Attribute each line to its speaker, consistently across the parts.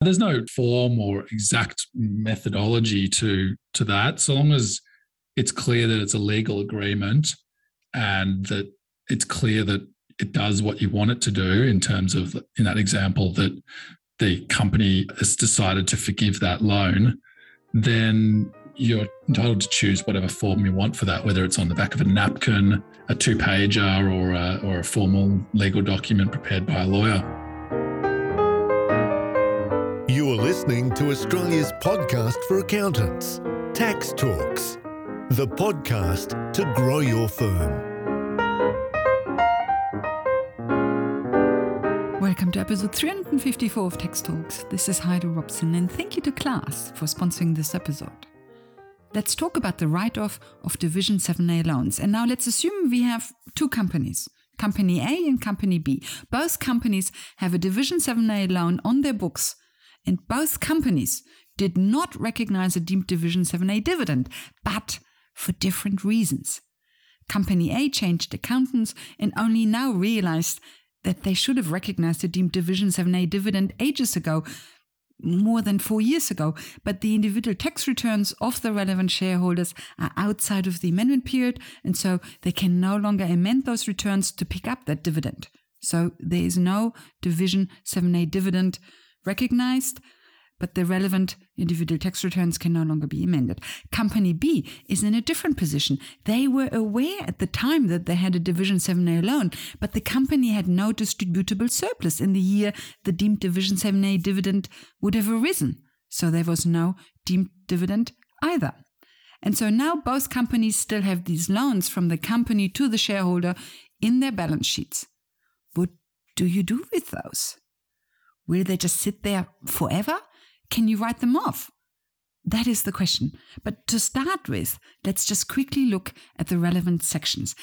Speaker 1: There's no form or exact methodology to to that. So long as it's clear that it's a legal agreement and that it's clear that it does what you want it to do in terms of in that example that the company has decided to forgive that loan, then you're entitled to choose whatever form you want for that, whether it's on the back of a napkin, a two pager, or a, or a formal legal document prepared by a lawyer.
Speaker 2: Listening to Australia's podcast for accountants, Tax Talks, the podcast to grow your firm.
Speaker 3: Welcome to episode 354 of Tax Talks. This is Heidi Robson, and thank you to Class for sponsoring this episode. Let's talk about the write off of Division 7A loans. And now let's assume we have two companies. Company A and Company B. Both companies have a Division 7A loan on their books and both companies did not recognize a deemed Division 7A dividend, but for different reasons. Company A changed accountants and only now realized that they should have recognized a deemed Division 7A dividend ages ago, more than four years ago, but the individual tax returns of the relevant shareholders are outside of the amendment period, and so they can no longer amend those returns to pick up that dividend. So there is no Division 7A dividend recognized, but the relevant individual tax returns can no longer be amended. Company B is in a different position. They were aware at the time that they had a Division 7A loan, but the company had no distributable surplus in the year the deemed Division 7A dividend would have arisen. So there was no deemed dividend either. And so now both companies still have these loans from the company to the shareholder in their balance sheets. What do you do with those? Will they just sit there forever? Can you write them off? That is the question. But to start with, let's just quickly look at the relevant sections.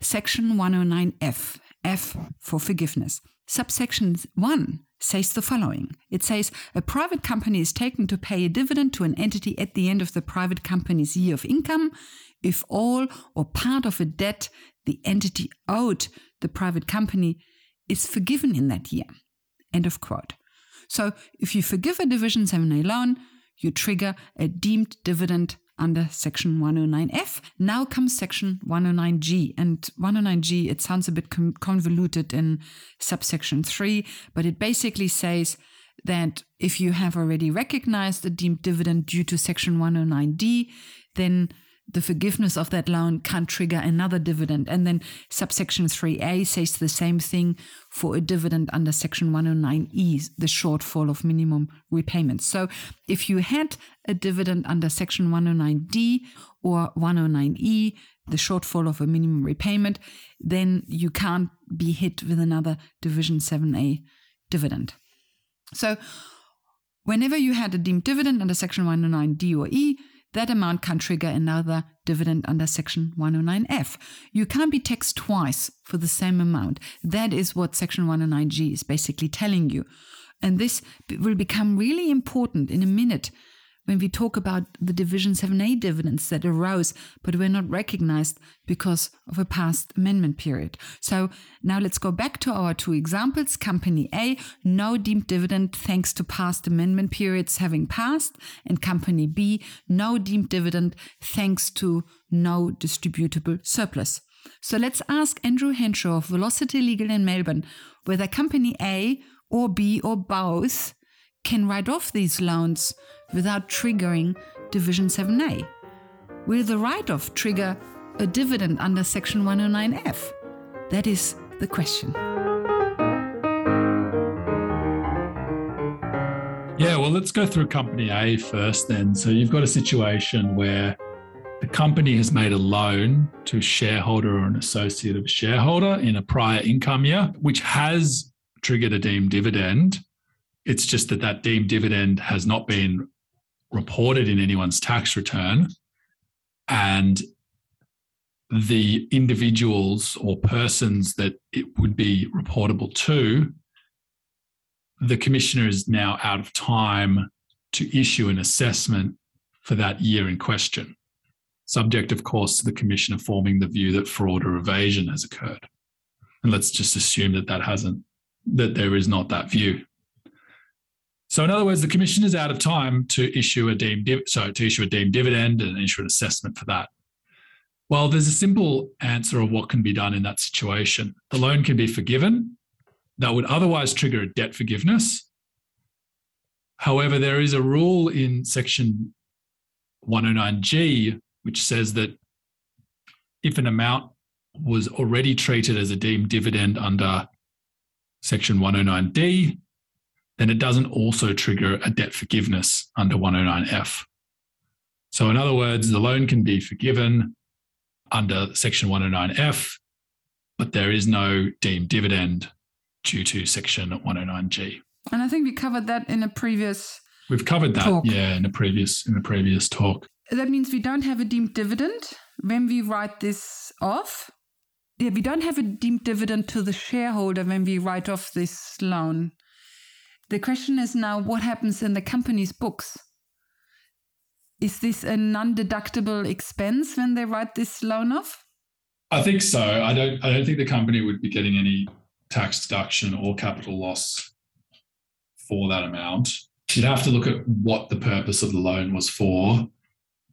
Speaker 3: Section 109F, F for forgiveness. Subsection 1 says the following It says, A private company is taken to pay a dividend to an entity at the end of the private company's year of income if all or part of a debt the entity owed the private company is forgiven in that year. End of quote. So if you forgive a Division 7A loan, you trigger a deemed dividend under Section 109F. Now comes Section 109G. And 109G, it sounds a bit convoluted in subsection 3, but it basically says that if you have already recognized a deemed dividend due to Section 109D, then the forgiveness of that loan can't trigger another dividend. And then subsection 3a says the same thing for a dividend under section 109e, the shortfall of minimum repayments. So if you had a dividend under section 109d or 109e, the shortfall of a minimum repayment, then you can't be hit with another division 7a dividend. So whenever you had a deemed dividend under section 109d or e, that amount can trigger another dividend under Section 109F. You can't be taxed twice for the same amount. That is what Section 109G is basically telling you. And this will become really important in a minute when we talk about the Division 7A dividends that arose but were not recognized because of a past amendment period. So now let's go back to our two examples. Company A, no deemed dividend thanks to past amendment periods having passed, and Company B, no deemed dividend thanks to no distributable surplus. So let's ask Andrew Henshaw of Velocity Legal in Melbourne whether Company A or B or both can write off these loans without triggering Division 7A? Will the write off trigger a dividend under Section 109F? That is the question.
Speaker 1: Yeah, well, let's go through Company A first then. So you've got a situation where the company has made a loan to a shareholder or an associate of a shareholder in a prior income year, which has triggered a deemed dividend. It's just that that deemed dividend has not been reported in anyone's tax return and the individuals or persons that it would be reportable to, the commissioner is now out of time to issue an assessment for that year in question, subject, of course, to the commissioner forming the view that fraud or evasion has occurred. And let's just assume that that hasn't, that there is not that view. So in other words, the commission is out of time to issue a deemed div- so to issue a deemed dividend and issue an assessment for that. Well, there's a simple answer of what can be done in that situation. The loan can be forgiven. That would otherwise trigger a debt forgiveness. However, there is a rule in section 109G which says that if an amount was already treated as a deemed dividend under section 109D, then it doesn't also trigger a debt forgiveness under 109F. So, in other words, the loan can be forgiven under section 109F, but there is no deemed dividend due to section 109G.
Speaker 3: And I think we covered that in a previous.
Speaker 1: We've covered that,
Speaker 3: Talk.
Speaker 1: yeah, in a previous in a previous talk.
Speaker 3: That means we don't have a deemed dividend when we write this off. Yeah, we don't have a deemed dividend to the shareholder when we write off this loan. The question is now what happens in the company's books? Is this a non deductible expense when they write this loan off?
Speaker 1: I think so. I don't. I don't think the company would be getting any tax deduction or capital loss for that amount. You'd have to look at what the purpose of the loan was for,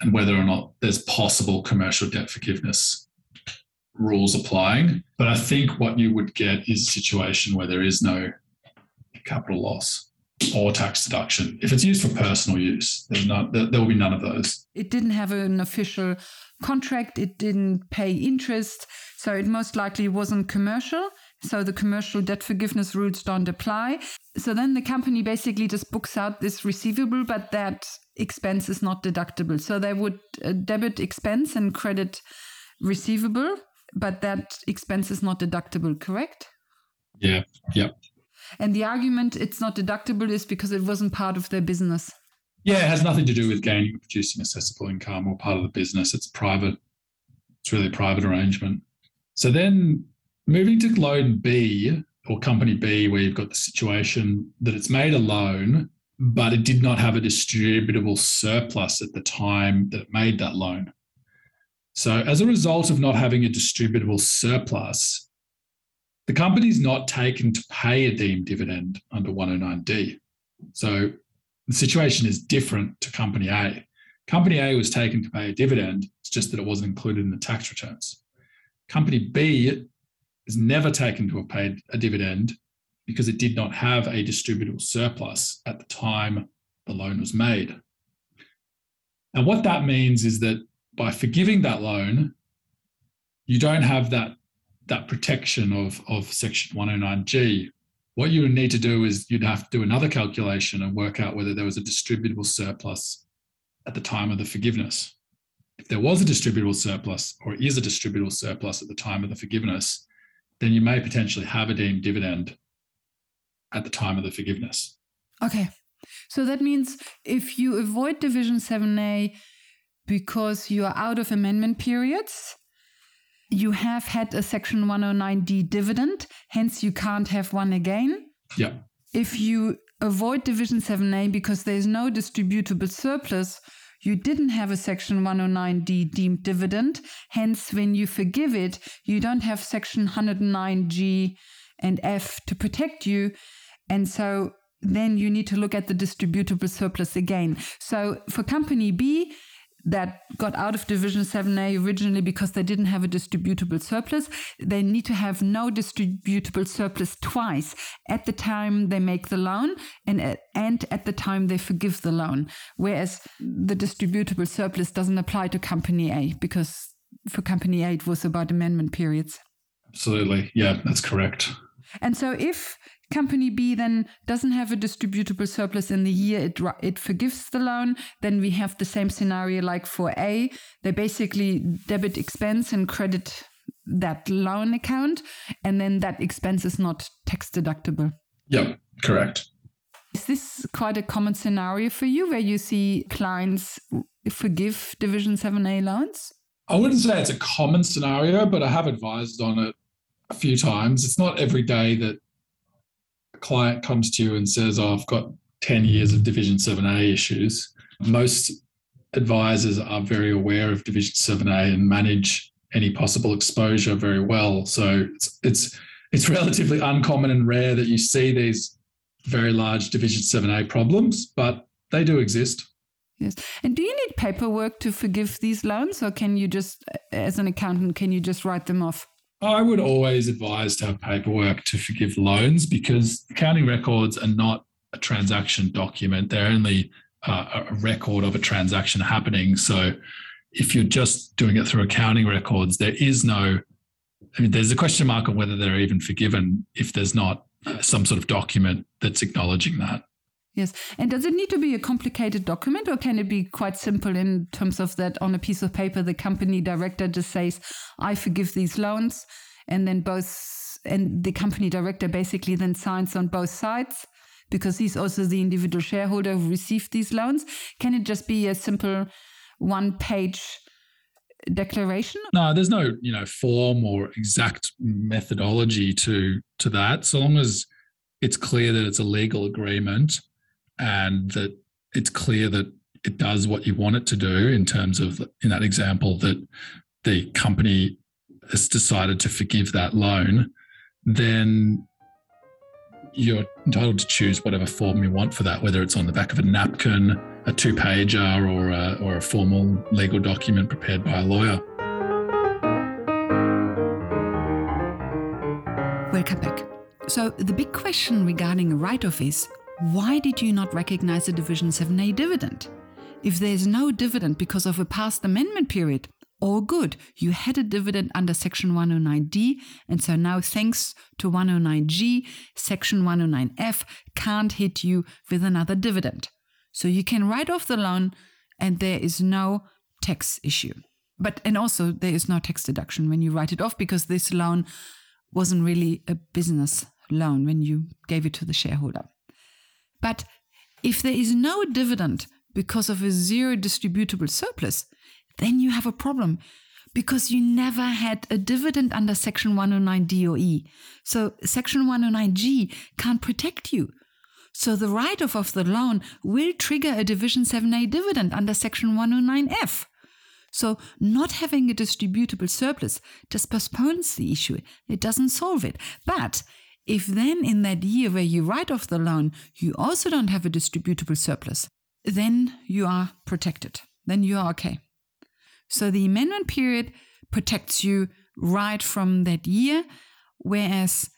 Speaker 1: and whether or not there's possible commercial debt forgiveness rules applying. But I think what you would get is a situation where there is no capital loss or tax deduction. If it's used for personal use, there's not. There, there will be none of those.
Speaker 3: It didn't have an official contract, it didn't pay interest, so it most likely wasn't commercial. So the commercial debt forgiveness rules don't apply. So then the company basically just books out this receivable, but that expense is not deductible. So they would uh, debit expense and credit receivable, but that expense is not deductible, correct?
Speaker 1: Yeah. Yep.
Speaker 3: And the argument it's not deductible is because it wasn't part of their business.
Speaker 1: Yeah, it has nothing to do with gaining or producing assessable income or part of the business. It's private. It's really a private arrangement. So then moving to loan B or company B, where you've got the situation that it's made a loan, but it did not have a distributable surplus at the time that it made that loan. So as a result of not having a distributable surplus, the company's not taken to pay a deemed dividend under 109D. So the situation is different to Company A. Company A was taken to pay a dividend, it's just that it wasn't included in the tax returns. Company B is never taken to have paid a dividend because it did not have a distributable surplus at the time the loan was made. And what that means is that by forgiving that loan, you don't have that, that protection of, of Section 109G. What you would need to do is you'd have to do another calculation and work out whether there was a distributable surplus at the time of the forgiveness. If there was a distributable surplus or is a distributable surplus at the time of the forgiveness, then you may potentially have a deemed dividend at the time of the forgiveness.
Speaker 3: Okay. So that means if you avoid Division 7A because you are out of amendment periods, you have had a Section 109D dividend, hence you can't have one again.
Speaker 1: Yeah.
Speaker 3: If you avoid Division 7A because there's no distributable surplus, you didn't have a Section 109D deemed dividend, hence, when you forgive it, you don't have Section 109G and F to protect you. And so then you need to look at the distributable surplus again. So for Company B, that got out of Division 7A originally because they didn't have a distributable surplus. They need to have no distributable surplus twice at the time they make the loan and at, and at the time they forgive the loan. Whereas the distributable surplus doesn't apply to Company A because for Company A it was about amendment periods.
Speaker 1: Absolutely. Yeah, that's correct.
Speaker 3: And so if company B then doesn't have a distributable surplus in the year it it forgives the loan, then we have the same scenario like for A. They basically debit expense and credit that loan account, and then that expense is not tax deductible.
Speaker 1: Yep, correct.
Speaker 3: Is this quite a common scenario for you where you see clients forgive Division 7A loans?
Speaker 1: I wouldn't say it's a common scenario, but I have advised on it a few times. It's not every day that client comes to you and says, oh, I've got 10 years of Division 7A issues. Most advisors are very aware of Division 7A and manage any possible exposure very well. So it's it's it's relatively uncommon and rare that you see these very large Division 7A problems, but they do exist.
Speaker 3: Yes. And do you need paperwork to forgive these loans, or can you just, as an accountant, can you just write them off?
Speaker 1: I would always advise to have paperwork to forgive loans because accounting records are not a transaction document. They're only uh, a record of a transaction happening. So if you're just doing it through accounting records, there is no, I mean, there's a question mark on whether they're even forgiven if there's not uh, some sort of document that's acknowledging that.
Speaker 3: Yes. And does it need to be a complicated document or can it be quite simple in terms of that on a piece of paper, the company director just says, I forgive these loans. And then both, and the company director basically then signs on both sides because he's also the individual shareholder who received these loans. Can it just be a simple one page declaration?
Speaker 1: No, there's no, you know, form or exact methodology to to that. So long as it's clear that it's a legal agreement and that it's clear that it does what you want it to do in terms of in that example that the company has decided to forgive that loan, then you're entitled to choose whatever form you want for that, whether it's on the back of a napkin, a two pager, or a, or a formal legal document prepared by a lawyer.
Speaker 3: Welcome back. So, the big question regarding a write off is why did you not recognize the Division 7A dividend? If there is no dividend because of a past amendment period, all good. You had a dividend under Section 109D, and so now, thanks to 109G, Section 109F can't hit you with another dividend. So you can write off the loan, and there is no tax issue. But, and also, there is no tax deduction when you write it off because this loan wasn't really a business loan when you gave it to the shareholder. But if there is no dividend because of a zero distributable surplus, then you have a problem because you never had a dividend under Section 109D or E. So Section 109G can't protect you. So the write off of the loan will trigger a Division 7A dividend under Section 109F. So not having a distributable surplus just postpones the issue. It doesn't solve it. But if then in that year where you write off the loan, you also don't have a distributable surplus, then you are protected. Then you are okay. So the amendment period protects you right from that year, whereas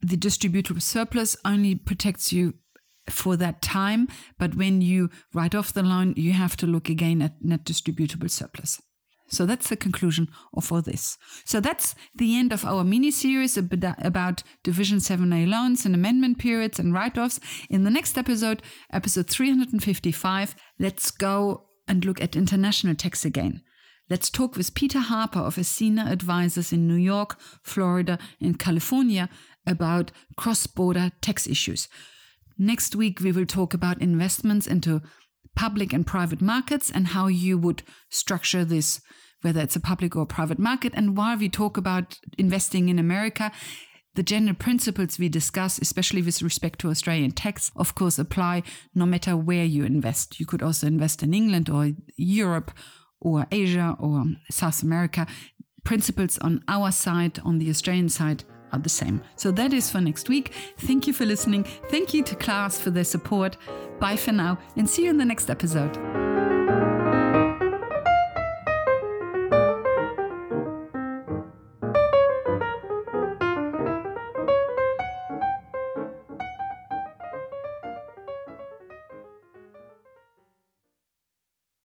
Speaker 3: the distributable surplus only protects you for that time. But when you write off the loan, you have to look again at net distributable surplus. So that's the conclusion of all this. So that's the end of our mini series about Division 7A loans and amendment periods and write offs. In the next episode, episode 355, let's go and look at international tax again. Let's talk with Peter Harper of Ascena Advisors in New York, Florida, and California about cross border tax issues. Next week, we will talk about investments into public and private markets and how you would structure this whether it's a public or private market. And while we talk about investing in America, the general principles we discuss, especially with respect to Australian tax, of course, apply no matter where you invest. You could also invest in England or Europe or Asia or South America. Principles on our side, on the Australian side, are the same. So that is for next week. Thank you for listening. Thank you to Class for their support. Bye for now and see you in the next episode.